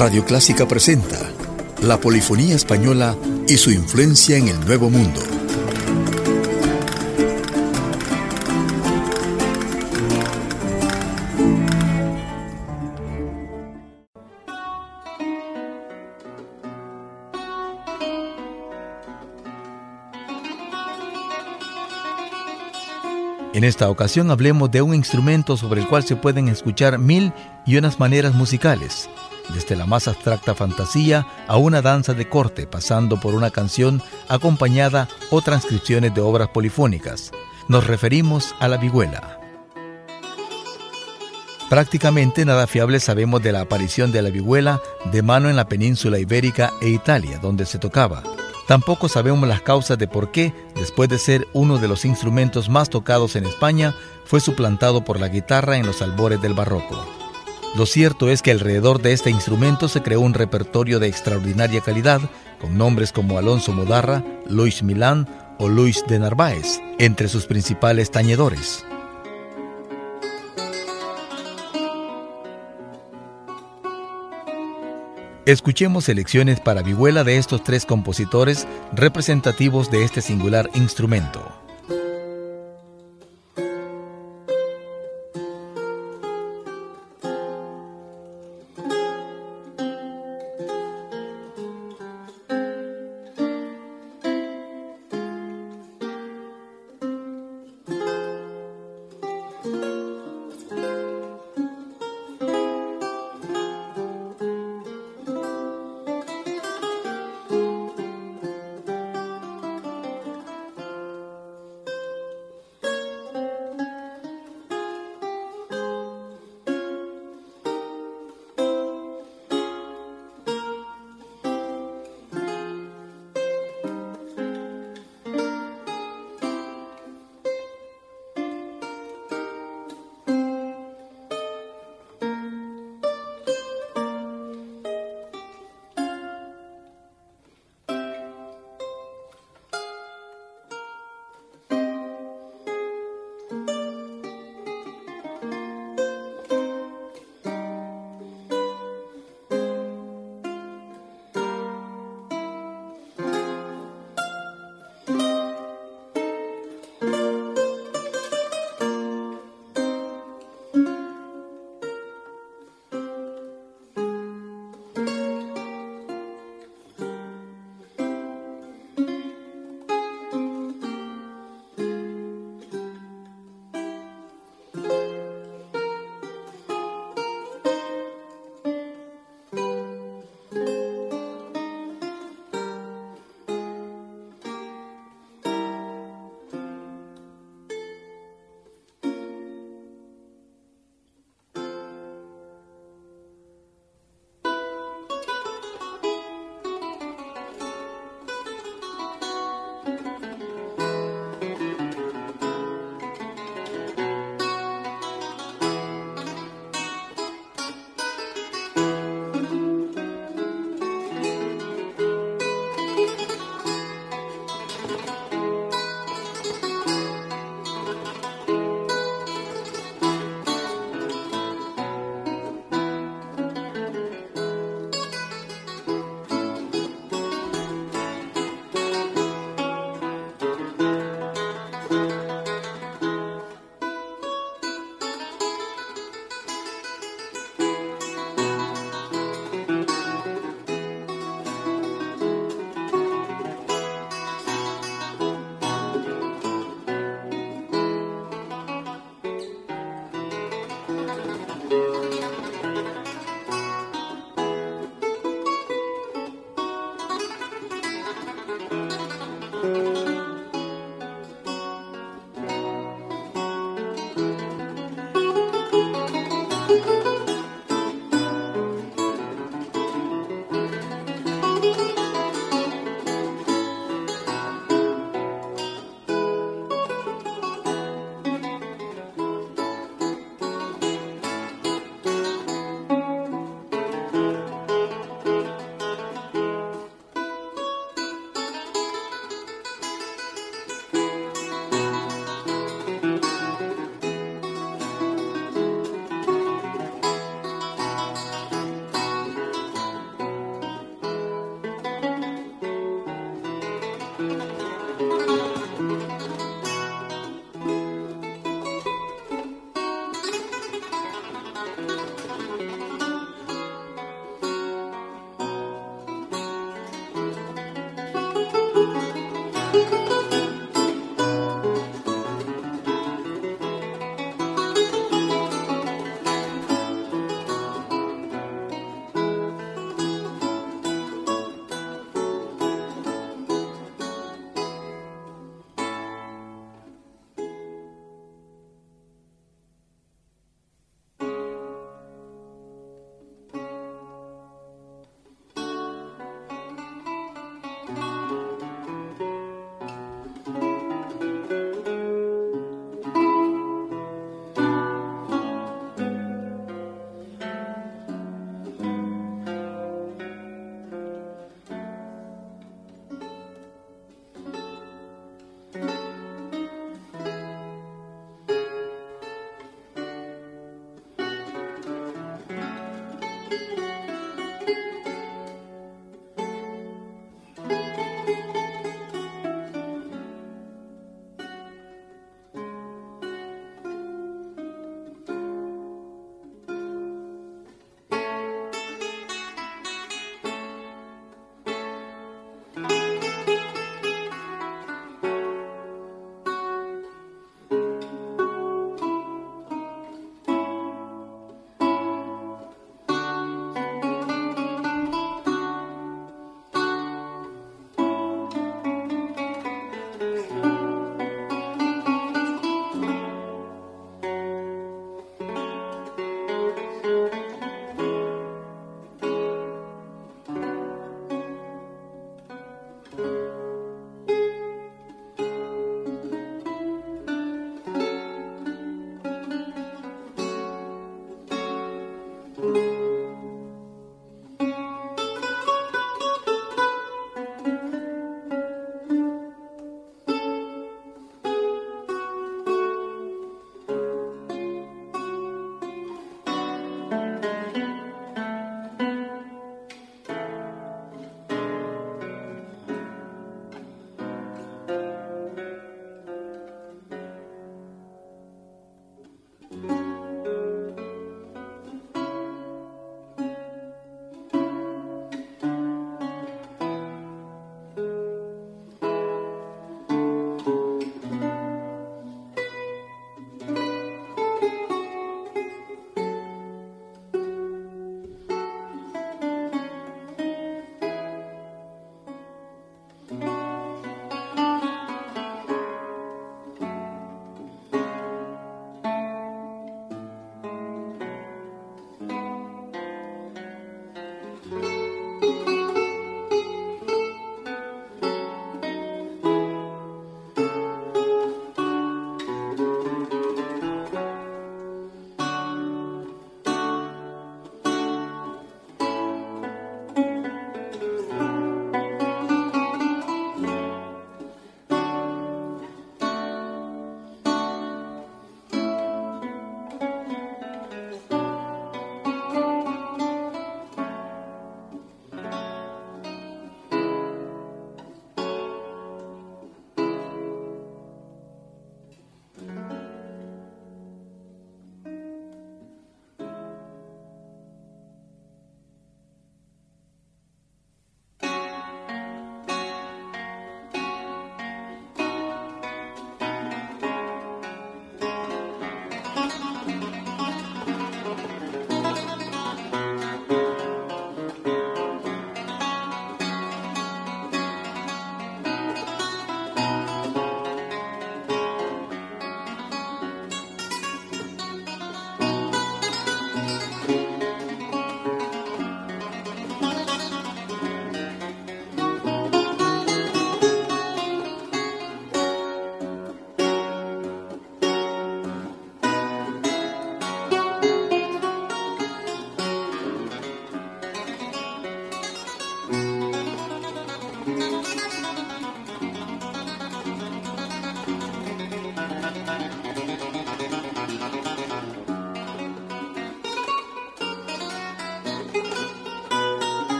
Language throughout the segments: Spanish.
Radio Clásica presenta la polifonía española y su influencia en el Nuevo Mundo. En esta ocasión hablemos de un instrumento sobre el cual se pueden escuchar mil y unas maneras musicales desde la más abstracta fantasía a una danza de corte, pasando por una canción acompañada o transcripciones de obras polifónicas. Nos referimos a la vihuela. Prácticamente nada fiable sabemos de la aparición de la vihuela de mano en la península ibérica e Italia, donde se tocaba. Tampoco sabemos las causas de por qué, después de ser uno de los instrumentos más tocados en España, fue suplantado por la guitarra en los albores del barroco. Lo cierto es que alrededor de este instrumento se creó un repertorio de extraordinaria calidad, con nombres como Alonso Modarra, Luis Milán o Luis de Narváez, entre sus principales tañedores. Escuchemos selecciones para vihuela de estos tres compositores representativos de este singular instrumento.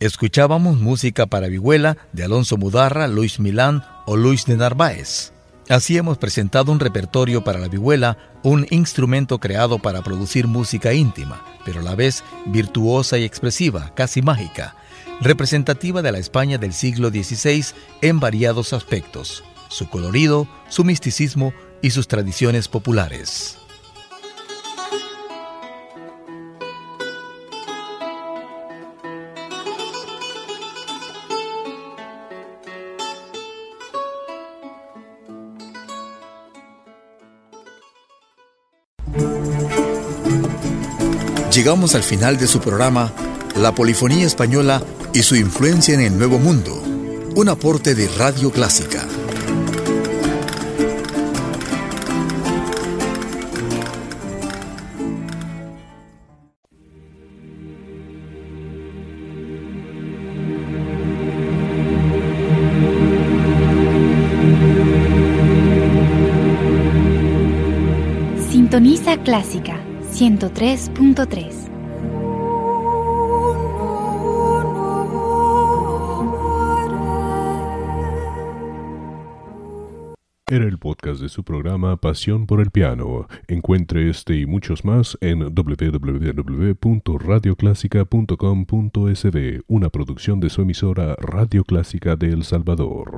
Escuchábamos música para vihuela de Alonso Mudarra, Luis Milán o Luis de Narváez. Así hemos presentado un repertorio para la vihuela, un instrumento creado para producir música íntima, pero a la vez virtuosa y expresiva, casi mágica, representativa de la España del siglo XVI en variados aspectos, su colorido, su misticismo y sus tradiciones populares. llegamos al final de su programa La Polifonía Española y su influencia en el Nuevo Mundo, un aporte de Radio Clásica. Sintoniza Clásica 103.3. Era el podcast de su programa Pasión por el Piano. Encuentre este y muchos más en www.radioclásica.com.sb, una producción de su emisora Radio Clásica de El Salvador.